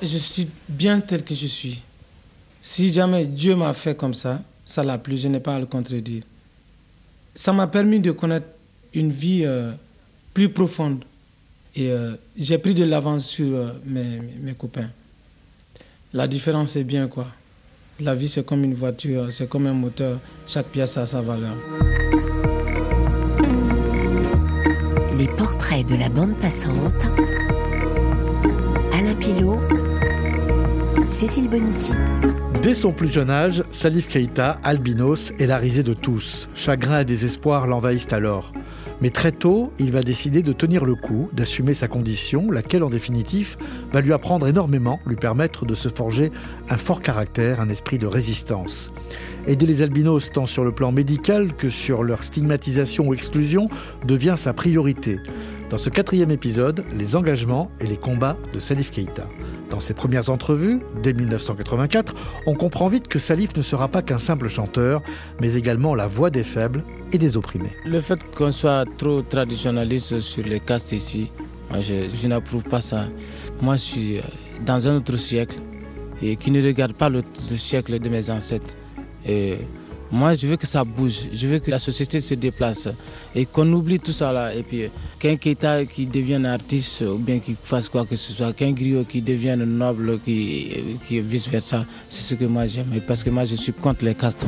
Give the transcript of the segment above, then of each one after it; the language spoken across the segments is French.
Je suis bien tel que je suis. Si jamais Dieu m'a fait comme ça, ça l'a plu, je n'ai pas à le contredire. Ça m'a permis de connaître une vie euh, plus profonde. Et euh, j'ai pris de l'avance sur euh, mes, copains. La différence est bien quoi. La vie c'est comme une voiture, c'est comme un moteur. Chaque pièce a sa valeur. Les portraits de la bande passante. Alain Pilot. Cécile Bonissi. Dès son plus jeune âge, Salif Keïta, albinos, est la risée de tous. Chagrin et désespoir l'envahissent alors. Mais très tôt, il va décider de tenir le coup, d'assumer sa condition, laquelle en définitive va lui apprendre énormément, lui permettre de se forger un fort caractère, un esprit de résistance. Aider les albinos tant sur le plan médical que sur leur stigmatisation ou exclusion devient sa priorité. Dans ce quatrième épisode, les engagements et les combats de Salif Keïta. Dans ses premières entrevues, dès 1984, on comprend vite que Salif ne sera pas qu'un simple chanteur, mais également la voix des faibles et des opprimés. Le fait qu'on soit trop traditionnaliste sur les castes ici, je, n'approuve pas ça. Moi je suis euh, dans un autre siècle et qui ne regarde pas le, le siècle de mes ancêtres. Moi, je veux que ça bouge. Je veux que la société se déplace et qu'on oublie tout ça là. Et puis, qu'un Keita qui devienne artiste ou bien qui fasse quoi que ce soit, qu'un griot qui devienne noble, qui, qui vice versa, c'est ce que moi j'aime. Parce que moi, je suis contre les castes.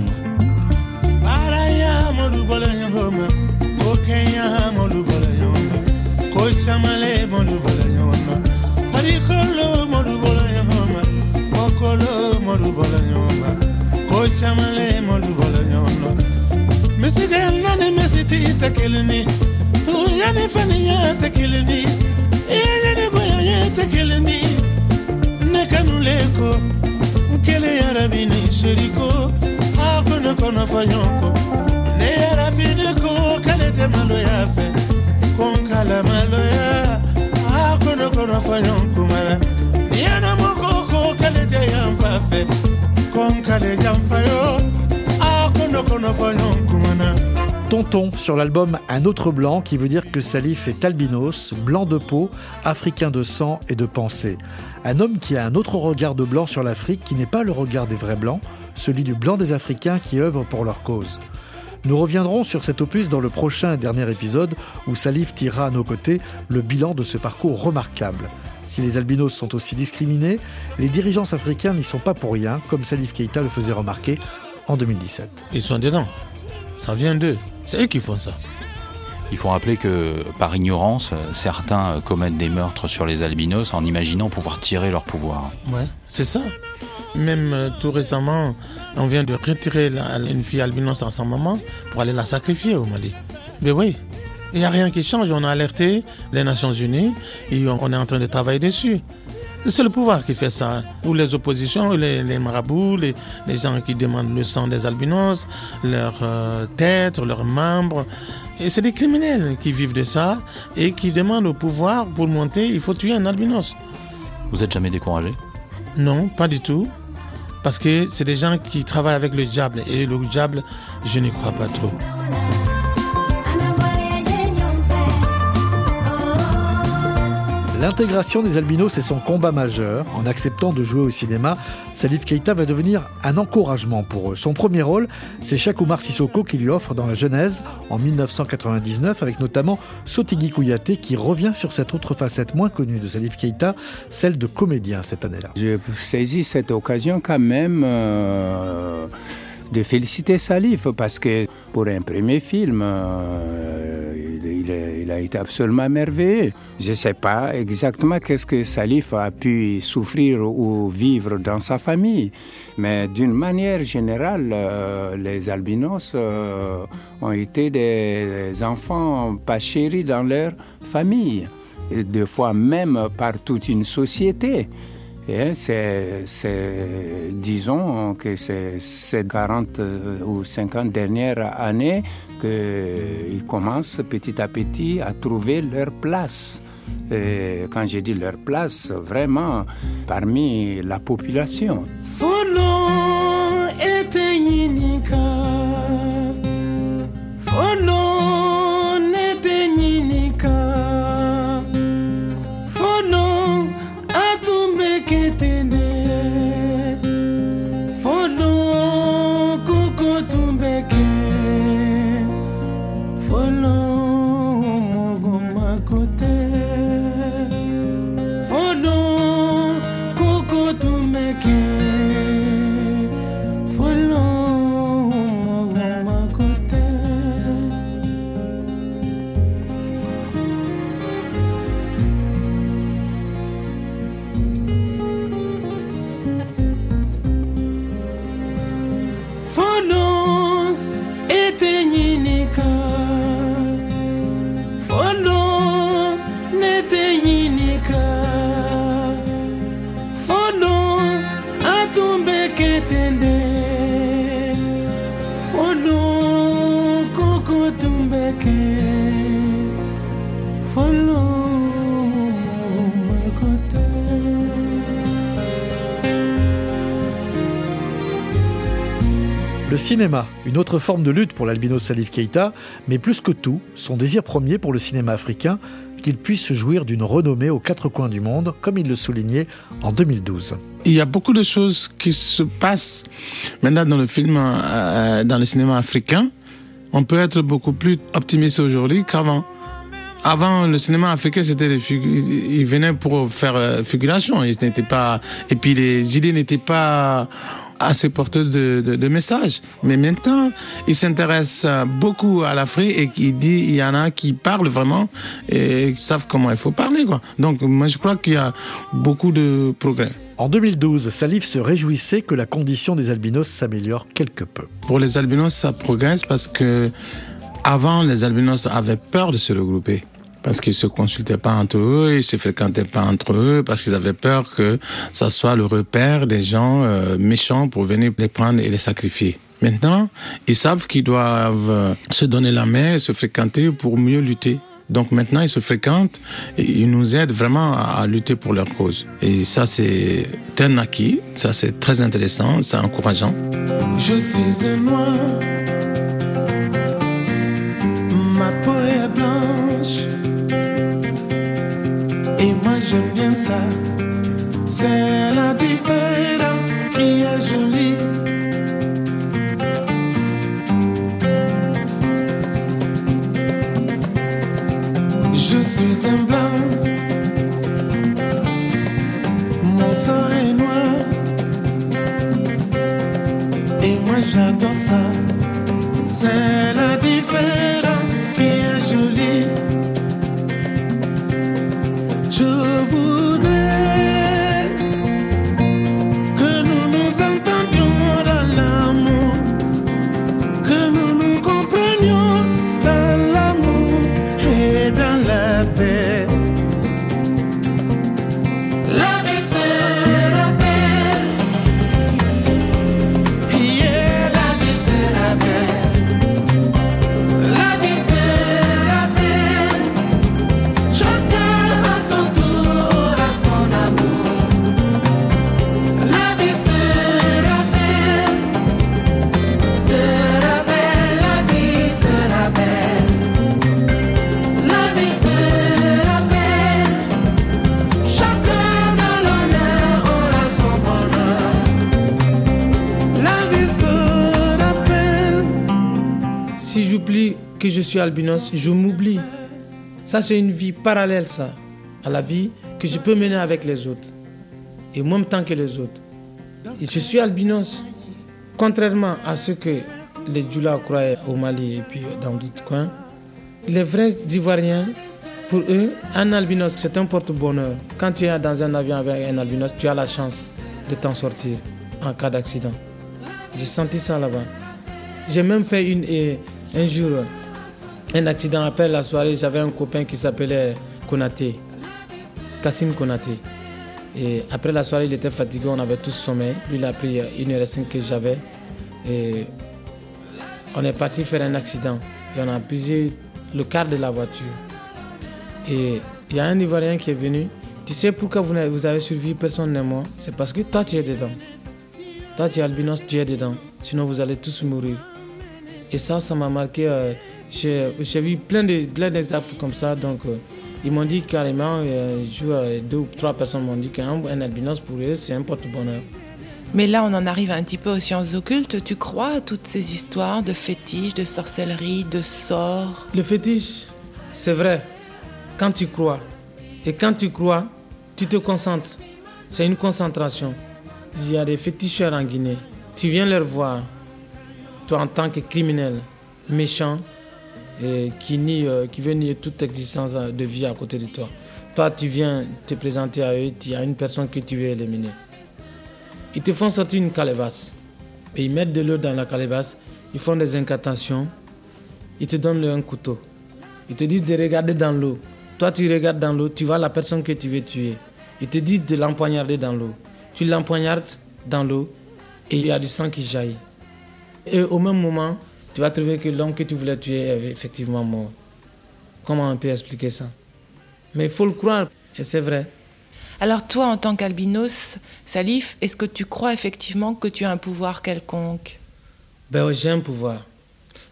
misigellani misiti tekilini. Tuyani faniya tekilini. Iyayani goyaye tekilini. Ne kanuleko nkele yarabini seriko akone kono fayonko ne yarabiniko kalete malo. fe. Konkala maloya akone kono fayonkumala niyana mokoko kalete yanfa fe konkale janfayo Tonton sur l'album Un autre blanc qui veut dire que Salif est albinos, blanc de peau, africain de sang et de pensée. Un homme qui a un autre regard de blanc sur l'Afrique qui n'est pas le regard des vrais blancs, celui du blanc des Africains qui œuvrent pour leur cause. Nous reviendrons sur cet opus dans le prochain et dernier épisode où Salif tirera à nos côtés le bilan de ce parcours remarquable. Si les albinos sont aussi discriminés, les dirigeants africains n'y sont pas pour rien, comme Salif Keïta le faisait remarquer en 2017. Ils sont dedans. Ça vient d'eux. C'est eux qui font ça. Il faut rappeler que par ignorance, certains commettent des meurtres sur les albinos en imaginant pouvoir tirer leur pouvoir. Ouais, c'est ça. Même euh, tout récemment, on vient de retirer la, une fille albinos à sa maman pour aller la sacrifier au Mali. Mais oui, il n'y a rien qui change. On a alerté les Nations Unies et on est en train de travailler dessus. C'est le pouvoir qui fait ça. Ou les oppositions, les, les marabouts, les, les, gens qui demandent le sang des albinos, leurs euh, têtes, leurs membres. Et c'est des criminels qui vivent de ça et qui demandent au pouvoir pour monter, il faut tuer un albinos. Vous êtes jamais découragé? Non, pas du tout. Parce que c'est des gens qui travaillent avec le diable. Et le diable, je n'y crois pas trop. L'intégration des albinos est son combat majeur. En acceptant de jouer au cinéma, Salif Keïta va devenir un encouragement pour eux. Son premier rôle, c'est Chakoumar Sissoko qui lui offre dans la Genèse en 1999, avec notamment Sotigui Kouyaté qui revient sur cette autre facette moins connue de Salif Keïta, celle de comédien cette année-là. Je saisis cette occasion quand même. Euh de féliciter Salif parce que pour un premier film, euh, il, a été absolument merveilleux. Je ne sais pas exactement qu'est-ce que Salif a pu souffrir ou vivre dans sa famille, mais d'une manière générale, euh, les albinos euh, ont été des, des enfants pas chéris dans leur famille, et des fois même par toute une société. C'est, disons que c'est ces 40 ou 50 dernières années qu'ils commencent petit à petit à trouver leur place. Quand je dis leur place, vraiment parmi la population. Cinéma, une autre forme de lutte pour l'albino Salif Keita, mais plus que tout, son désir premier pour le cinéma africain, qu'il puisse jouir d'une renommée aux quatre coins du monde, comme il le soulignait en 2012. Il y a beaucoup de choses qui se passent maintenant dans le film, euh, dans le cinéma africain. On peut être beaucoup plus optimiste aujourd'hui qu'avant. Avant, le cinéma africain, c'était des ils venaient pour faire euh, figuration. Ils n'étaient pas, et puis les idées n'étaient pas assez porteuse de, de, de messages. Mais maintenant, il s'intéresse beaucoup à l'Afrique et qui dit, il y en a qui parlent vraiment et qui savent comment il faut parler, quoi. Donc, moi, je crois qu'il y a beaucoup de progrès. En 2012, Salif se réjouissait que la condition des albinos s'améliore quelque peu. Pour les albinos, ça progresse parce que avant, les albinos avaient peur de se regrouper parce qu'ils se consultaient pas entre eux, ils se fréquentaient pas entre eux, parce qu'ils avaient peur que ça soit le repère des gens euh, méchants pour venir les prendre et les sacrifier. Maintenant, ils savent qu'ils doivent euh, se donner la main, se fréquenter pour mieux lutter. Donc maintenant, ils se fréquentent et ils nous aident vraiment à, lutter pour leur cause. Et ça, c'est un acquis, ça c'est très intéressant, c'est encourageant. Je suis un C'est la différence qui est jolie. Je suis un blanc. Mon sang est noir. Et moi j'adore ça. C'est la différence et que je suis albinos, je m'oublie. Ça, c'est une vie parallèle, ça, à la vie que je peux mener avec les autres. Et même temps que les autres. Je suis albinos. Contrairement à ce que les Djoula croyaient au Mali et puis dans d'autres coins, les vrais Ivoiriens, pour eux, un albinos, c'est un porte-bonheur. Quand tu es dans un avion avec un albinos, tu as la chance de t'en sortir en cas d'accident. J'ai senti ça là-bas. J'ai même fait une, et un jour un accident après la soirée. J'avais un copain qui s'appelait Konaté, Kassim Konaté. Et après la soirée, il était fatigué, on avait tous sommeil. Lui, il a pris une heure cinq que j'avais. Et on est parti faire un accident. Et on a brisé le quart de la voiture. Et il y a un Ivoirien qui est venu. Tu sais pourquoi vous avez, survécu, personne n'est mort? C'est parce que toi, tu es dedans. Toi, tu es albinos, tu es dedans. Sinon, vous allez tous mourir. Et ça, ça m'a marqué. euh, J'ai vu plein de- plein d'exemples comme ça. Donc, euh, Ils m'ont dit carrément, euh, euh, deux ou trois personnes m'ont dit qu'un albinos pour eux, c'est un porte-bonheur. Mais là, on en arrive un petit peu aux sciences occultes. Tu crois à toutes ces histoires de fétiches, de sorcellerie, de sorts? Le fétiche, c'est vrai, quand tu crois. Et quand tu crois, tu te concentres. C'est une concentration. Il y a des féticheurs en Guinée. Tu viens leur voir, toi en tant que criminel, méchant, qui, nie, euh, qui veut nier toute existence de vie à côté de toi. Toi, tu viens te présenter à eux, il y a une personne que tu veux éliminer. Ils te font sortir une calebasse. Et ils mettent de l'eau dans la calebasse. Ils font des incantations. Ils te donnent un couteau. Ils te disent de regarder dans l'eau. Toi, tu regardes dans l'eau, tu vois la personne que tu veux tuer. Ils te disent de l'empoignarder dans l'eau. Tu l'empoignardes dans l'eau et il y a du sang qui jaillit. Et au même moment, tu vas trouver que l'homme que tu voulais tuer est effectivement mort. Comment on peut expliquer ça? Mais il faut le croire, et c'est vrai. Alors toi, en tant qu'albinos, Salif, est-ce que tu crois effectivement que tu as un pouvoir quelconque? Ben oui, j'ai un pouvoir.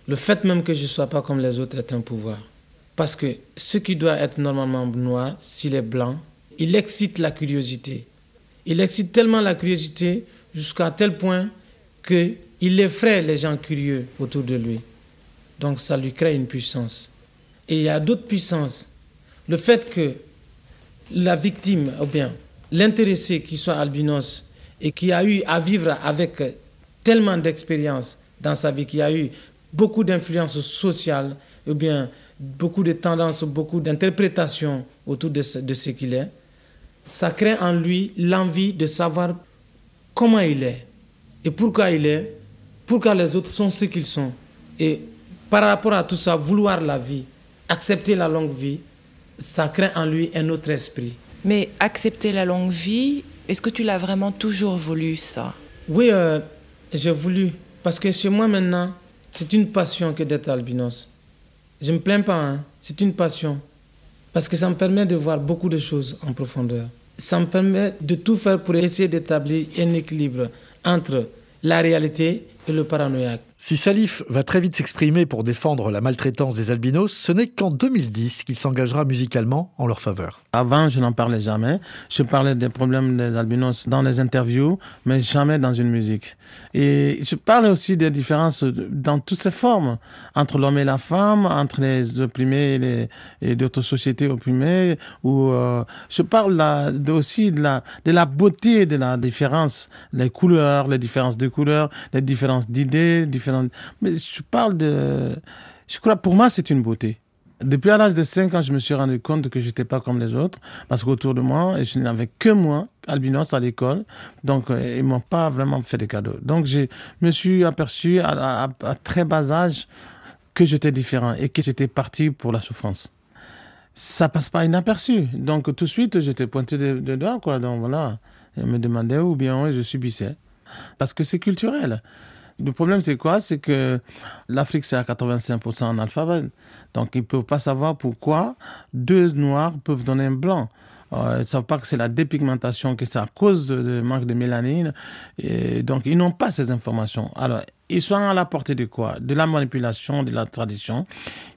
Le fait même que je ne sois pas comme les autres est un pouvoir. Parce que ce qui doit être normalement noir, s'il est blanc, il excite la curiosité. Il excite tellement la curiosité jusqu'à tel point qu'il effraie les gens curieux autour de lui. Donc ça lui crée une puissance. Et il y a d'autres puissances. Le fait que la victime, ou bien l'intéressé qui soit albinos et qui a eu à vivre avec tellement d'expérience dans sa vie, qui a eu beaucoup d'influence sociale, ou bien beaucoup de tendances, beaucoup d'interprétations autour de ce, de ce qu'il est, ça crée en lui l'envie de savoir comment il est et pourquoi il est, pourquoi les autres sont ce qu'ils sont. Et par rapport à tout ça, vouloir la vie, accepter la longue vie, ça crée en lui un autre esprit. Mais accepter la longue vie, est-ce que tu l'as vraiment toujours voulu, ça? Oui, euh, j'ai voulu. Parce que chez moi maintenant, c'est une passion que d'être albinos. Je ne me plains pas, hein. c'est une passion. Parce que ça me permet de voir beaucoup de choses en profondeur. Ça me permet de tout faire pour essayer d'établir un équilibre entre la réalité et le paranoïaque. Si Salif va très vite s'exprimer pour défendre la maltraitance des albinos, ce n'est qu'en 2010 qu'il s'engagera musicalement en leur faveur. Avant, je n'en parlais jamais. Je parlais des problèmes des albinos dans les interviews, mais jamais dans une musique. Et je parlais aussi des différences dans toutes ces formes, entre l'homme et la femme, entre les opprimés et, d'autres sociétés opprimées. Ou euh, je parle aussi de la, de la beauté de la différence, les couleurs, les différences de couleurs, les différences d'idées, mais je parle de. Je crois, pour moi, c'est une beauté. Depuis l'âge de 5 ans, je me suis rendu compte que j'étais pas comme les autres, parce qu'autour de moi, je n'avais que moi, albinos à l'école, donc euh, ils m'ont pas vraiment fait de cadeaux. Donc je me suis aperçu à, très bas âge que j'étais différent et que j'étais parti pour la souffrance. Ça passe pas inaperçu. Donc tout de suite, j'étais pointé de, doigts, quoi. Donc voilà, ils me demandaient ou bien je subissais. Parce que c'est culturel. Le problème, c'est quoi? C'est que l'Afrique, c'est à 85% en alphabet. Donc, ils ne peuvent pas savoir pourquoi deux noirs peuvent donner un blanc. Euh, ils ne savent pas que c'est la dépigmentation, que c'est à cause de, manque de mélanine. Et donc, ils n'ont pas ces informations. Alors, ils sont à la portée de quoi? De la manipulation, de la tradition,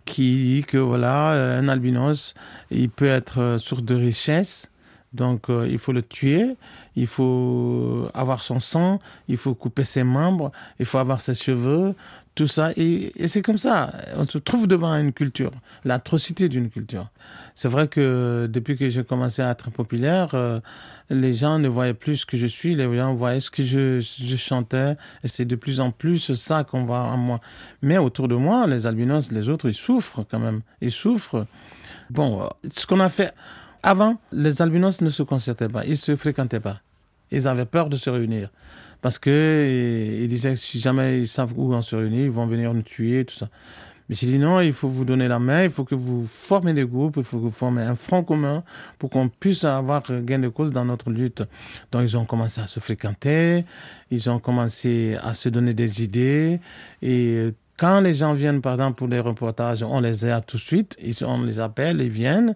qui dit que voilà, euh, un albinos, il peut être euh, source de richesse, donc euh, il faut le tuer, il faut avoir son sang, il faut couper ses membres, il faut avoir ses cheveux, tout ça. Et, c'est comme ça. On se trouve devant une culture, l'atrocité d'une culture. C'est vrai que depuis que j'ai commencé à être populaire, euh, les gens ne voyaient plus ce que je suis, les gens voyaient ce que je, je chantais. Et c'est de plus en plus ça qu'on voit en moi. Mais autour de moi, les albinos, les autres, ils souffrent quand même. Ils souffrent. Bon, ce qu'on a fait avant, les albinos ne se concertaient pas, ils se fréquentaient pas. Ils avaient peur de se réunir. Parce que ils disaient si jamais ils savent où on se réunit, ils vont venir nous tuer, tout ça. Mais j'ai dit non, il faut vous donner la main, il faut que vous formez des groupes, il faut que vous formez un front commun pour qu'on puisse avoir gain de cause dans notre lutte. Donc ils ont commencé à se fréquenter, ils ont commencé à se donner des idées et quand les gens viennent par exemple pour des reportages, on les aide tout de suite, on les appelle, ils viennent.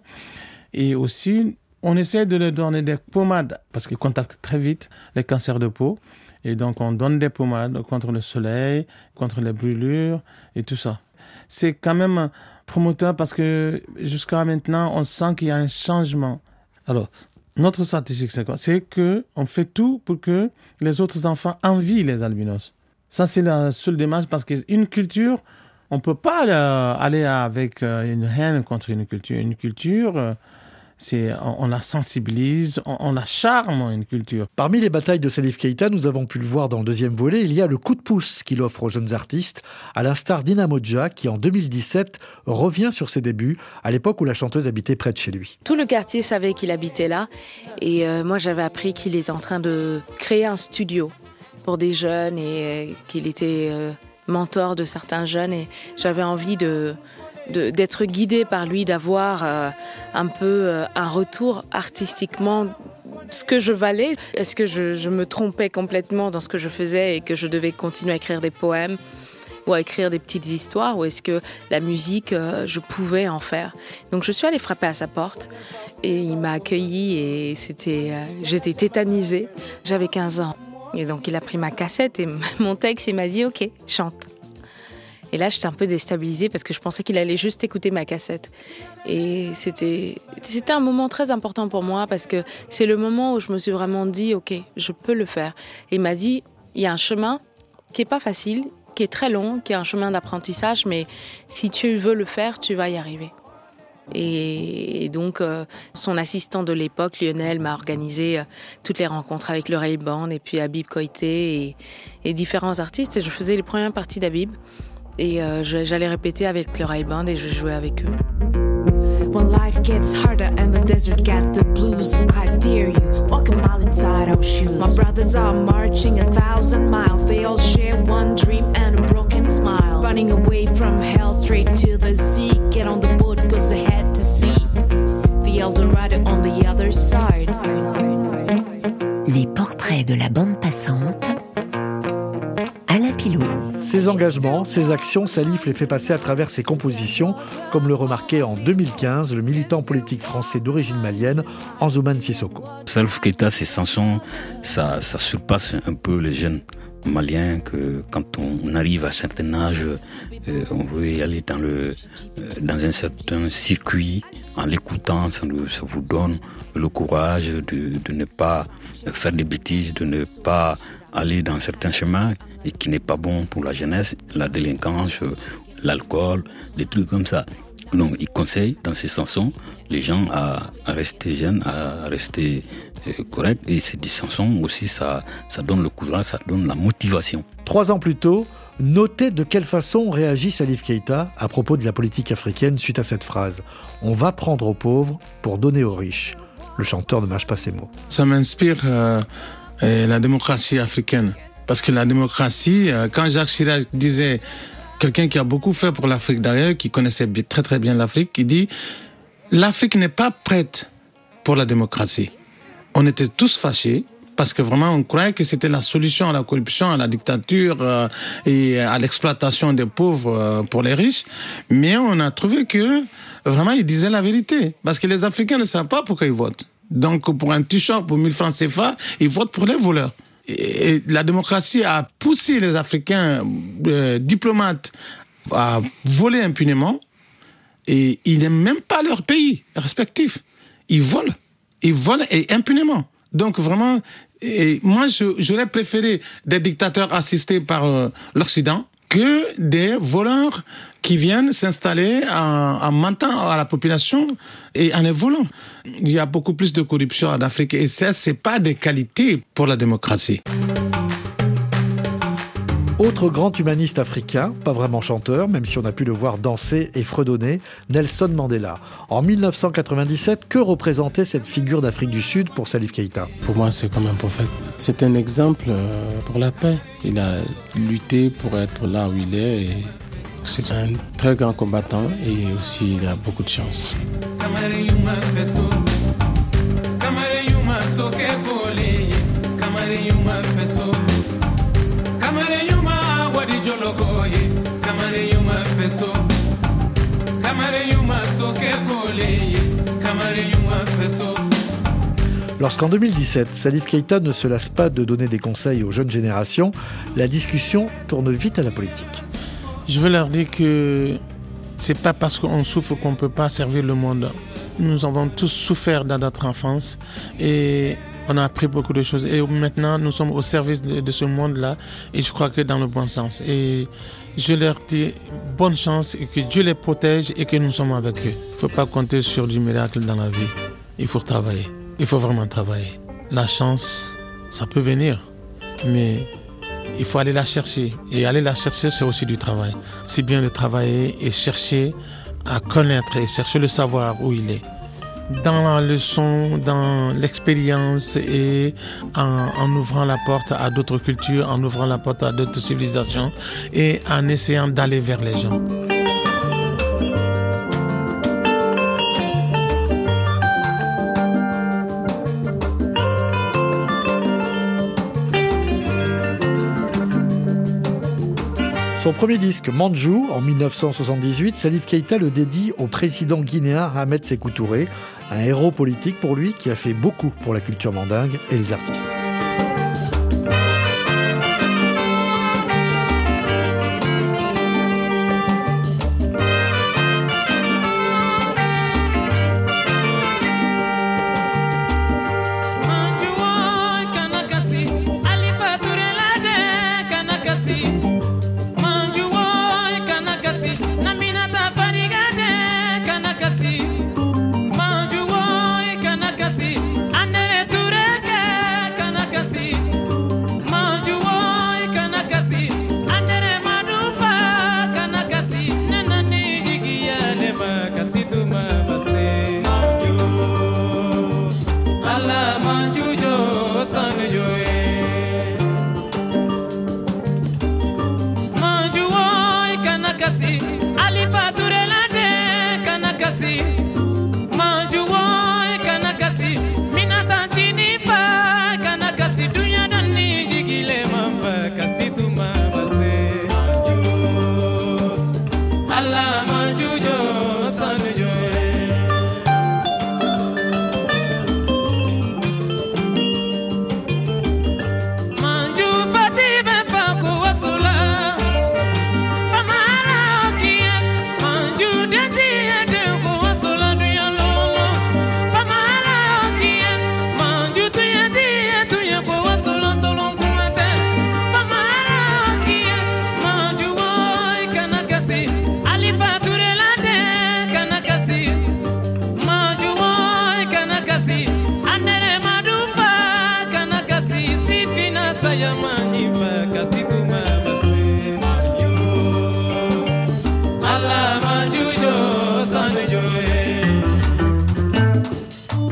Et aussi, on essaie de leur donner des pommades parce qu'ils contactent très vite les cancers de peau. Et donc, on donne des pommades contre le soleil, contre les brûlures et tout ça. C'est quand même promoteur parce que jusqu'à maintenant, on sent qu'il y a un changement. Alors, notre stratégie, c'est quoi? C'est que on fait tout pour que les autres enfants envient les albinos. Ça, c'est la seule démarche parce qu'une culture, on peut pas euh, aller avec euh, une haine contre une culture. Une culture, euh, c'est on, la sensibilise, on, la charme une culture. Parmi les batailles de Salif Keita, nous avons pu le voir dans le deuxième volet, il y a le coup de pouce qu'il offre aux jeunes artistes, à l'instar d'Inamodja qui en 2017 revient sur ses débuts à l'époque où la chanteuse habitait près de chez lui. Tout le quartier savait qu'il habitait là et moi j'avais appris qu'il est en train de créer un studio pour des jeunes et qu'il était mentor de certains jeunes et j'avais envie de d'être guidé par lui, d'avoir euh, un peu euh, un retour artistiquement ce que je valais. Est-ce que je, me trompais complètement dans ce que je faisais et que je devais continuer à écrire des poèmes ou à écrire des petites histoires ou est-ce que la musique, euh, je pouvais en faire? Donc je suis allée frapper à sa porte et il m'a accueilli et c'était, j'étais tétanisée. J'avais 15 ans. Et donc il a pris ma cassette et mon texte et m'a dit ok, chante. Et là, j'étais un peu déstabilisée parce que je pensais qu'il allait juste écouter ma cassette. Et c'était, c'était un moment très important pour moi parce que c'est le moment où je me suis vraiment dit, OK, je peux le faire. Et il m'a dit, il y a un chemin qui est pas facile, qui est très long, qui est un chemin d'apprentissage, mais si tu veux le faire, tu vas y arriver. Et, donc, euh, son assistant de l'époque, Lionel, m'a organisé euh, toutes les rencontres avec le Ray Band et puis Habib Koité et, et différents artistes. Et je faisais les premières parties d'Habib. Et euh, j'allais répéter avec le Ray Band et je jouais avec eux. When life gets harder and the desert got the blues, I dare you, walk a mile inside our shoes. My brothers are marching a thousand miles. They all share one dream and a broken smile. Running away from hell straight to the sea. Get on the boat, cause they had to see the Eldorado on the other side. Les portraits de la bande passante ses engagements, ses actions, Salif les fait passer à travers ses compositions, comme le remarquait en 2015 le militant politique français d'origine malienne, Anzouman Sissoko. Salif Keita, ses chansons, ça, surpasse un peu les jeunes maliens que quand on arrive à un certain âge, euh, on veut aller euh, dans un certain circuit. En l'écoutant, ça, ça vous donne le courage de, de ne pas faire des bêtises, de ne pas aller dans certains chemins et qui n'est pas bon pour la jeunesse, la délinquance, l'alcool, des trucs comme ça. Donc il conseille dans ses chansons les gens à, rester jeunes, à rester euh, corrects. Et ces chansons aussi, ça, ça donne le courage, ça donne la motivation. Trois ans plus tôt, notez de quelle façon réagit Salif Keita à propos de la politique africaine suite à cette phrase. On va prendre aux pauvres pour donner aux riches. Le chanteur ne mâche pas ses mots. Ça m'inspire euh, la démocratie africaine. Parce que la démocratie, euh, quand Jacques Chirac disait, quelqu'un qui a beaucoup fait pour l'Afrique d'ailleurs, qui connaissait très très bien l'Afrique, il dit, l'Afrique n'est pas prête pour la démocratie. On était tous fâchés parce que vraiment on croyait que c'était la solution à la corruption, à la dictature euh, et à l'exploitation des pauvres euh, pour les riches. Mais on a trouvé que vraiment il disait la vérité parce que les Africains ne savent pas pourquoi ils votent. Donc pour un t-shirt pour 1000 francs CFA, ils votent pour les voleurs et la démocratie a poussé les Africains euh, diplomates à voler impunément et ils n'aiment même pas leur pays respectif. Ils volent. Ils volent et impunément. Donc vraiment, et moi j'aurais préféré des dictateurs assistés par euh, l'Occident que des voleurs qui viennent s'installer en, mentant à la population et en les volant. Il y a beaucoup plus de corruption en Afrique et ça, c'est pas des qualités pour la démocratie. Autre grand humaniste africain, pas vraiment chanteur, même si on a pu le voir danser et fredonner, Nelson Mandela. En 1997, que représentait cette figure d'Afrique du Sud pour Salif Keïta? Pour moi, c'est comme un prophète. C'est un exemple euh, pour la paix. Il a lutté pour être là où il est et c'est un très grand combattant et aussi il a beaucoup de chance. Lorsqu'en 2017, Salif Keita ne se lasse pas de donner des conseils aux jeunes générations, la discussion tourne vite à la politique. Je veux leur dire que C'est pas parce qu'on souffre qu'on ne peut pas servir le monde. Nous avons tous souffert dans notre enfance et on a appris beaucoup de choses. Et maintenant, nous sommes au service de, ce monde-là et je crois que dans le bon sens. Et je leur dis bonne chance et que Dieu les protège et que nous sommes avec eux. Il ne faut pas compter sur du miracle dans la vie. Il faut travailler. Il faut vraiment travailler. La chance, ça peut venir, mais il faut aller la chercher. Et aller la chercher, c'est aussi du travail. C'est bien de travailler et chercher à connaître et chercher le savoir où il est. Dans la leçon, dans l'expérience et en, ouvrant la porte à d'autres cultures, en ouvrant la porte à d'autres civilisations et en essayant d'aller vers les gens. Son premier disque, Manjou, en 1978, Salif Keita le dédie au président guinéen Ahmed Sékou Touré, un héros politique pour lui qui a fait beaucoup pour la culture mandingue et les artistes.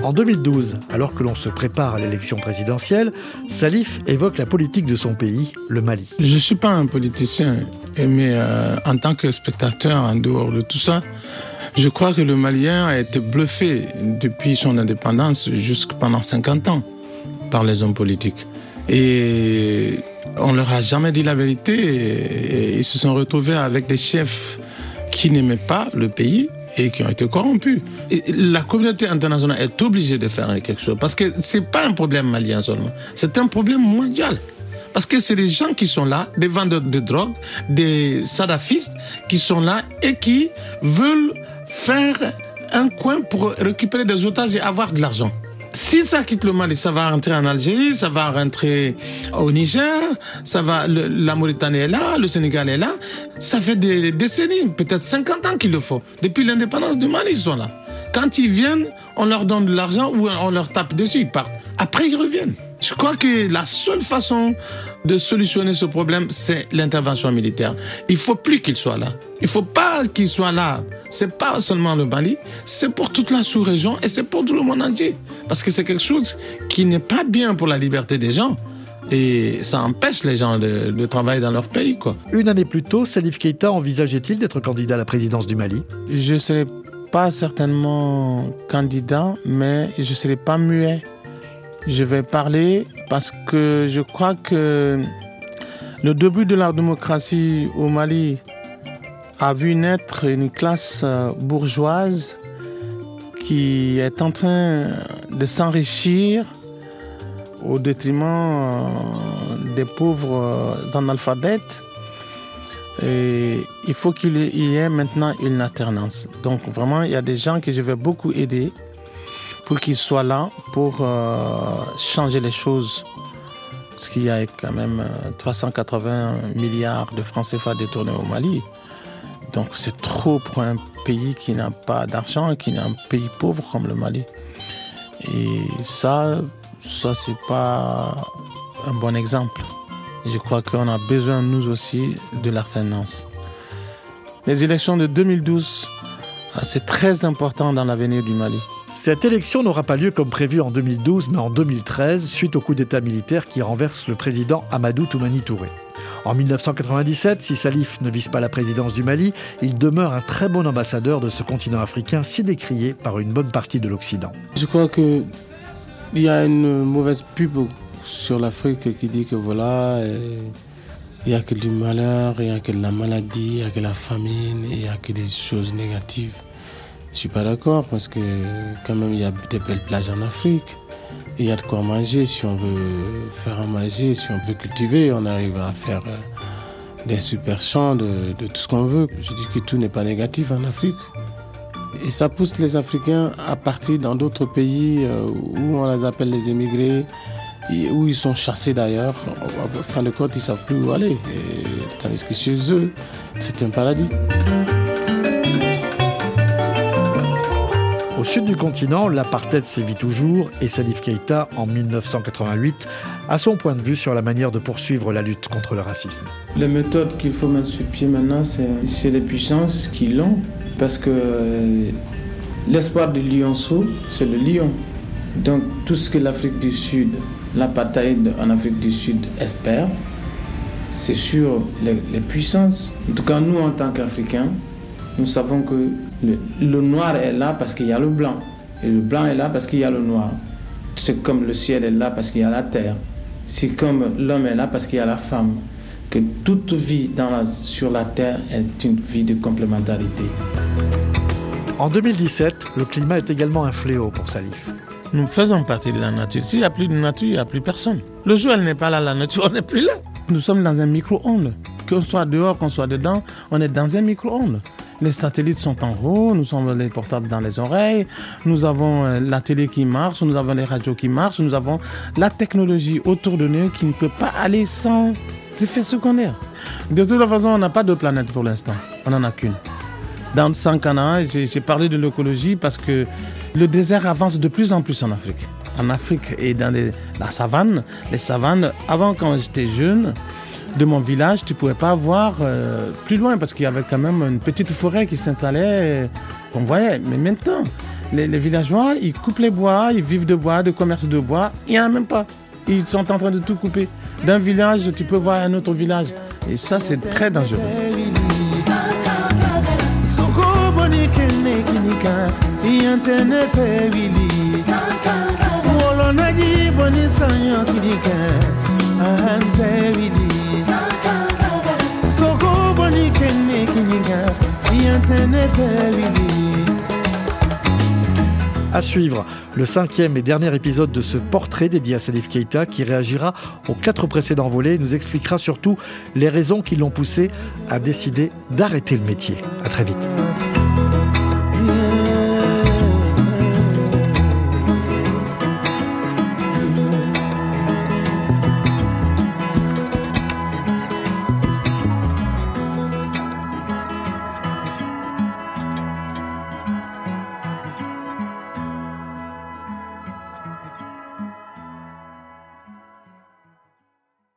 En 2012, alors que l'on se prépare à l'élection présidentielle, Salif évoque la politique de son pays, le Mali. Je ne suis pas un politicien, mais euh, en tant que spectateur, en dehors de tout ça, je crois que le Malien a été bluffé depuis son indépendance jusqu'à pendant 50 ans par les hommes politiques. Et on leur a jamais dit la vérité et ils se sont retrouvés avec des chefs qui n'aimaient pas le pays et qui ont été corrompus. La communauté internationale est obligée de faire quelque chose parce que c'est pas un problème malien seulement, c'est un problème mondial. Parce que c'est des gens qui sont là, des vendeurs de drogue, des sadafistes qui sont là et qui veulent faire un coin pour récupérer des otages et avoir de l'argent. Si ça quitte le Mali, ça va rentrer en Algérie, ça va rentrer au Niger, ça va, la Mauritanie est là, le Sénégal est là. Ça fait des décennies, peut-être 50 ans qu'il le faut. Depuis l'indépendance du Mali, ils sont là. Quand ils viennent, on leur donne de l'argent ou on leur tape dessus, ils partent. Après, ils reviennent. Je crois que la seule façon de solutionner ce problème, c'est l'intervention militaire. Il faut plus qu'ils soient là. Il faut pas qu'ils soient là. C'est pas seulement le Mali, c'est pour toute la sous-région et c'est pour tout le monde entier. Parce que c'est quelque chose qui n'est pas bien pour la liberté des gens. Et ça empêche les gens de, de travailler dans leur pays. Quoi. Une année plus tôt, Salif Keita envisageait-il d'être candidat à la présidence du Mali? Je ne serai pas certainement candidat, mais je ne serai pas muet. Je vais parler parce que je crois que le début de la démocratie au Mali a vu naître une classe euh, bourgeoise qui est en train de s'enrichir au détriment euh, des pauvres analphabètes. Et il faut qu'il y ait maintenant une alternance. Donc vraiment, il y a des gens que je vais beaucoup aider pour qu'ils soient là pour euh, changer les choses. Parce qu'il y a quand même 380 euh, milliards de francs CFA détournés au Mali. Donc c'est trop pour un pays qui n'a pas d'argent, qui est un pays pauvre comme le Mali. Et ça, ça c'est pas un bon exemple. Je crois qu'on a besoin, nous aussi, de l'alternance. Les élections de 2012, c'est très important dans l'avenir du Mali. Cette élection n'aura pas lieu comme prévu en 2012, mais en 2013, suite au coup d'État militaire qui renverse le président Amadou Toumani Touré. En 1997, si Salif ne vise pas la présidence du Mali, il demeure un très bon ambassadeur de ce continent africain si décrié par une bonne partie de l'Occident. Je crois qu'il y a une mauvaise pub sur l'Afrique qui dit que voilà, il n'y a que du malheur, il n'y a que de la maladie, il n'y a que la famine, il n'y a que des choses négatives. Je ne suis pas d'accord parce que quand même il y a des belles plages en Afrique. Il y a de quoi manger si on veut faire à manger, si on veut cultiver, on arrive à faire euh, des super champs de, tout ce qu'on veut. Je dis que tout n'est pas négatif en Afrique. Et ça pousse les Africains à partir dans d'autres pays euh, où on les appelle les émigrés, où ils sont chassés d'ailleurs. En fin de compte, ils ne savent plus où aller. tandis que chez eux, c'est un paradis. Au sud du continent, l'apartheid sévit toujours et Salif Keïta, en 1988, a son point de vue sur la manière de poursuivre la lutte contre le racisme. Les méthodes qu'il faut mettre sur pied maintenant, c'est les puissances qui l'ont. Parce que euh, l'espoir du lionceau, c'est le lion. Donc tout ce que l'Afrique du Sud l'apartheid en Afrique du Sud espère, c'est sur les, puissances. En tout cas, nous, en tant qu'Africains, nous savons que le, noir est là parce qu'il y a le blanc. Et le blanc est là parce qu'il y a le noir. C'est comme le ciel est là parce qu'il y a la terre. C'est comme l'homme est là parce qu'il y a la femme. Que toute vie dans sur la terre est une vie de complémentarité. En 2017, le climat est également un fléau pour Salif. Nous faisons partie de la nature. S'il n'y a plus de nature, il n'y a plus personne. Le jour, elle n'est pas là, la nature, on n'est plus là. Nous sommes dans un micro-ondes. Qu'on soit dehors, qu'on soit dedans, on est dans un micro-ondes. Les satellites sont en haut, nous avons les portables dans les oreilles, nous avons euh, la télé qui marche, nous avons les radios qui marchent, nous avons la technologie autour de nous qui ne peut pas aller sans effets secondaires. De toute façon, on n'a pas de planète pour l'instant, on n'en a qu'une. Dans Sankana, j'ai parlé de l'écologie parce que le désert avance de plus en plus en Afrique. En Afrique et dans la savane, les savanes, avant quand j'étais jeune, de mon village, tu ne pouvais pas voir euh, plus loin parce qu'il y avait quand même une petite forêt qui s'installait, qu'on voyait. Mais maintenant, les, villageois, ils coupent les bois, ils vivent de bois, de commerce de bois. Il n'y en a même pas. Ils sont en train de tout couper. D'un village, tu peux voir un autre village. Et ça, c'est très dangereux. Soko À suivre, le cinquième et dernier épisode de ce portrait dédié à Salif Keita qui réagira aux quatre précédents volets et nous expliquera surtout les raisons qui l'ont poussé à décider d'arrêter le métier. À très vite.